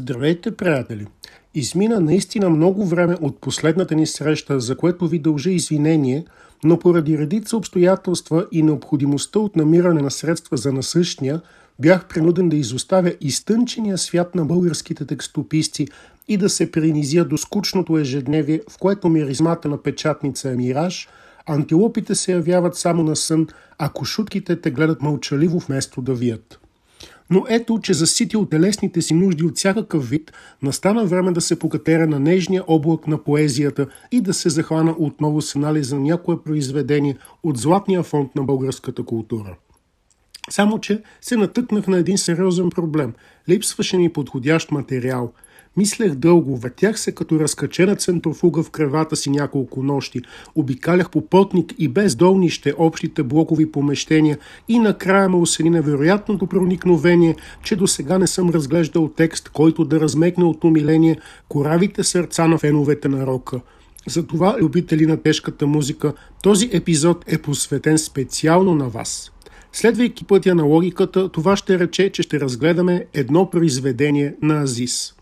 Здравейте, приятели! Измина наистина много време от последната ни среща, за което ви дължа извинение, но поради редица обстоятелства и необходимостта от намиране на средства за насъщния, бях принуден да изоставя изтънчения свят на българските текстописци и да се принизя до скучното ежедневие, в което миризмата на печатница е мираж, антилопите се явяват само на сън, а кошутките те гледат мълчаливо вместо да вият. Но ето, че заситил телесните си нужди от всякакъв вид, настана време да се покатера на нежния облак на поезията и да се захвана отново с анализа на някое произведение от златния фонд на българската култура. Само, че се натъкнах на един сериозен проблем. Липсваше ми подходящ материал – Мислех дълго, въртях се като разкачена центрофуга в кревата си няколко нощи, обикалях по потник и без долнище общите блокови помещения и накрая ме осени невероятното проникновение, че до сега не съм разглеждал текст, който да размекне от умиление коравите сърца на феновете на рока. Затова, любители на тежката музика, този епизод е посветен специално на вас. Следвайки пътя на логиката, това ще рече, че ще разгледаме едно произведение на Азис.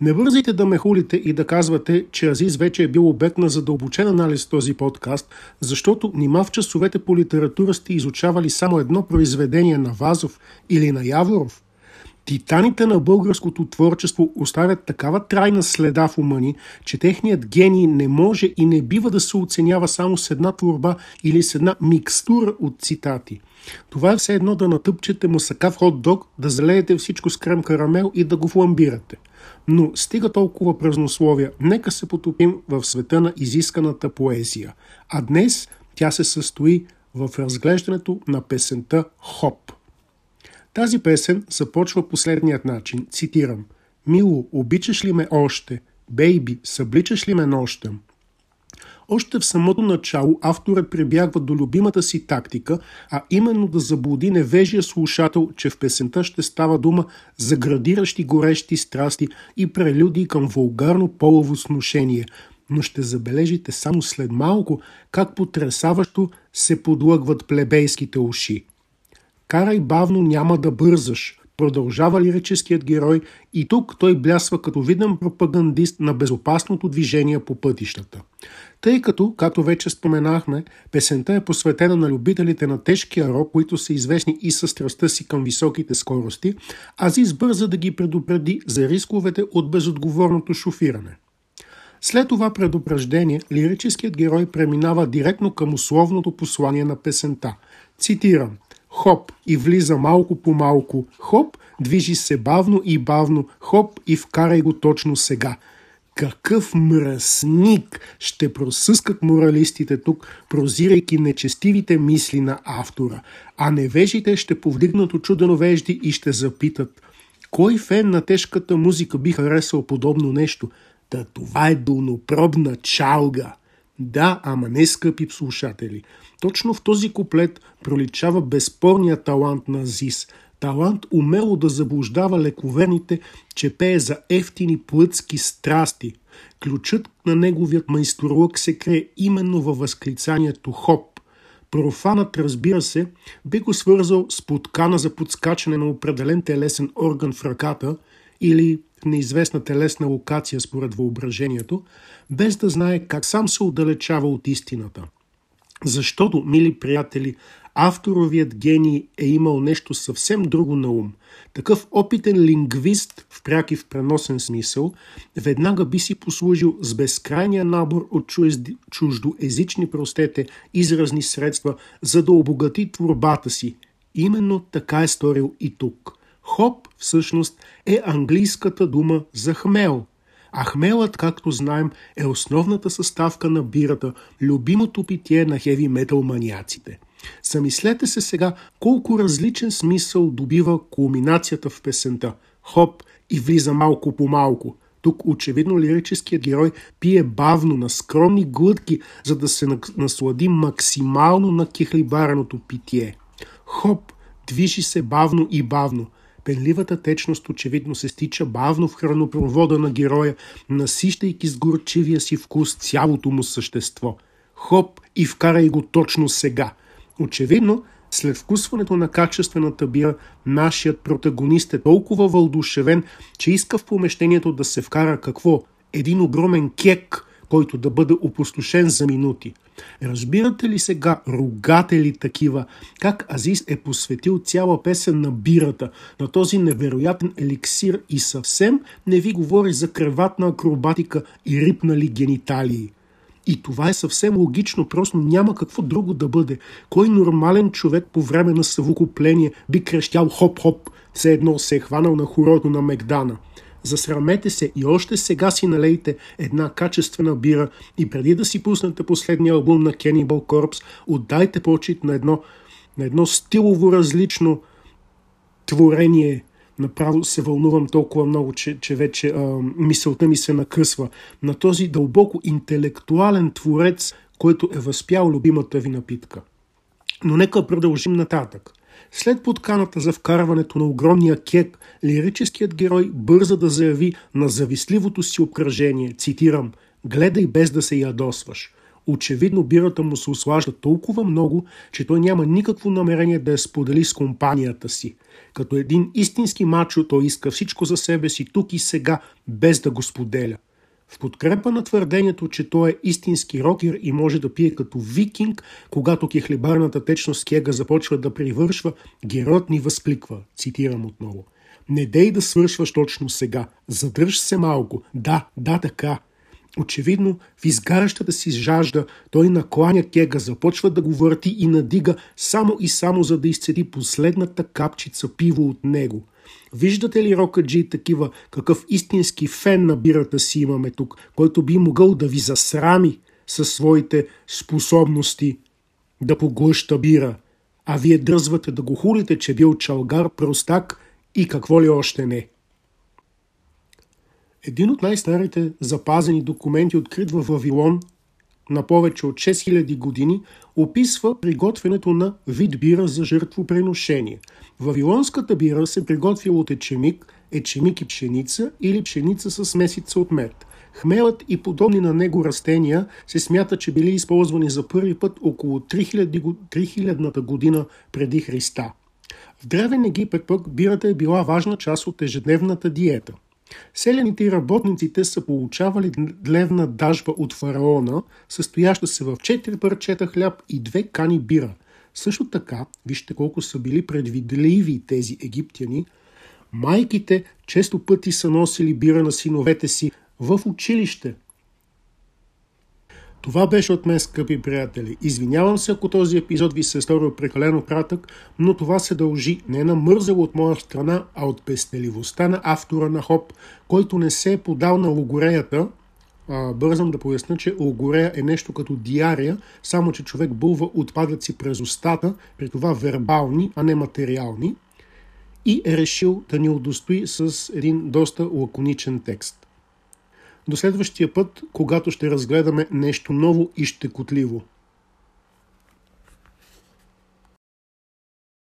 Не бързайте да ме хулите и да казвате, че Азиз вече е бил обект на задълбочен анализ в този подкаст, защото нима в часовете по литература сте изучавали само едно произведение на Вазов или на Яворов. Титаните на българското творчество оставят такава трайна следа в ума ни, че техният гений не може и не бива да се оценява само с една творба или с една микстура от цитати. Това е все едно да натъпчете мусака в хот-дог, да залеете всичко с крем карамел и да го фламбирате. Но стига толкова празнословия, нека се потопим в света на изисканата поезия. А днес тя се състои в разглеждането на песента Хоп. Тази песен започва последният начин, цитирам. Мило, обичаш ли ме още? Бейби, събличаш ли ме нощем? Още в самото начало авторът прибягва до любимата си тактика, а именно да заблуди невежия слушател, че в песента ще става дума за градиращи горещи страсти и прелюдии към вулгарно полово сношение. Но ще забележите само след малко как потрясаващо се подлъгват плебейските уши. Карай бавно, няма да бързаш, Продължава лирическият герой и тук той блясва като виден пропагандист на безопасното движение по пътищата. Тъй като, както вече споменахме, песента е посветена на любителите на тежкия рок, които са известни и със страстта си към високите скорости, Азис бърза да ги предупреди за рисковете от безотговорното шофиране. След това предупреждение, лирическият герой преминава директно към условното послание на песента. Цитирам хоп и влиза малко по малко, хоп, движи се бавно и бавно, хоп и вкарай го точно сега. Какъв мръсник ще просъскат моралистите тук, прозирайки нечестивите мисли на автора, а невежите ще повдигнат очудено вежди и ще запитат кой фен на тежката музика би харесал подобно нещо? Та това е долнопробна чалга. Да, ама не скъпи слушатели. Точно в този куплет проличава безспорният талант на Зис. Талант умело да заблуждава лековерните, че пее за ефтини плътски страсти. Ключът на неговият майсторлък се крие именно във възклицанието хоп. Профанът, разбира се, би го свързал с подкана за подскачане на определен телесен орган в ръката или неизвестна телесна локация според въображението, без да знае как сам се отдалечава от истината – защото, мили приятели, авторовият гений е имал нещо съвсем друго на ум. Такъв опитен лингвист в пряк и в преносен смисъл веднага би си послужил с безкрайния набор от чуждоезични, простете, изразни средства, за да обогати творбата си. Именно така е сторил и тук. Хоп, всъщност, е английската дума за хмел – а хмелът, както знаем, е основната съставка на бирата, любимото питие на хеви метал маниаците. Замислете се сега колко различен смисъл добива кулминацията в песента. Хоп и влиза малко по малко. Тук очевидно лирическият герой пие бавно на скромни глътки, за да се наслади максимално на кихлибареното питие. Хоп, движи се бавно и бавно. Пенливата течност очевидно се стича бавно в хранопровода на героя, насищайки с горчивия си вкус цялото му същество. Хоп и вкарай го точно сега. Очевидно, След вкусването на качествената бира, нашият протагонист е толкова вълдушевен, че иска в помещението да се вкара какво? Един огромен кек, който да бъде опустошен за минути. Разбирате ли сега, рогате ли такива, как Азис е посветил цяла песен на бирата, на този невероятен еликсир и съвсем не ви говори за креватна акробатика и рипнали гениталии. И това е съвсем логично, просто няма какво друго да бъде. Кой нормален човек по време на съвокупление би крещял хоп-хоп, все едно се е хванал на хорото на Мегдана. Засрамете се и още сега си налейте една качествена бира и преди да си пуснете последния албум на Cannibal Corpse, отдайте почет на едно, на едно стилово различно творение – направо се вълнувам толкова много, че, че вече а, мисълта ми се накъсва. На този дълбоко интелектуален творец, който е възпял любимата ви напитка. Но нека продължим нататък. След подканата за вкарването на огромния кек, лирическият герой бърза да заяви на завистливото си обкръжение, цитирам, «Гледай без да се ядосваш». Очевидно бирата му се ослажда толкова много, че той няма никакво намерение да я сподели с компанията си. Като един истински мачо той иска всичко за себе си тук и сега, без да го споделя. В подкрепа на твърдението, че той е истински рокер и може да пие като викинг, когато кехлебарната течност кега започва да привършва, геройът ни възкликва, цитирам отново. Не дей да свършваш точно сега. Задръж се малко. Да, да, така. Очевидно, в изгарящата си жажда, той накланя кега, започва да го върти и надига само и само за да изцеди последната капчица пиво от него. Виждате ли, Рокаджи, такива, какъв истински фен на бирата си имаме тук, който би могъл да ви засрами със своите способности да поглъща бира, а вие дръзвате да го хулите, че бил чалгар, простак и какво ли още не. Един от най-старите запазени документи, открит в Вавилон на повече от 6000 години, описва приготвянето на вид бира за жертвоприношение. Вавилонската бира се приготвила от ечемик, ечемик и пшеница или пшеница с месица от мед. Хмелът и подобни на него растения се смята, че били използвани за първи път около 3000-та година преди Христа. В Древен Египет пък бирата е била важна част от ежедневната диета – Селените и работниците са получавали длевна дажба от фараона, състояща се в 4 парчета хляб и две кани бира. Също така, вижте колко са били предвидливи тези египтяни, майките често пъти са носили бира на синовете си в училище – това беше от мен, скъпи приятели. Извинявам се, ако този епизод ви се е сторил прекалено кратък, но това се дължи не на мързало от моя страна, а от пестеливостта на автора на Хоп, който не се е подал на логореята. А, бързам да поясня, че логорея е нещо като диария, само че човек бълва отпадъци през устата, при това вербални, а не материални, и е решил да ни удостои с един доста лаконичен текст. До следващия път, когато ще разгледаме нещо ново и щекотливо –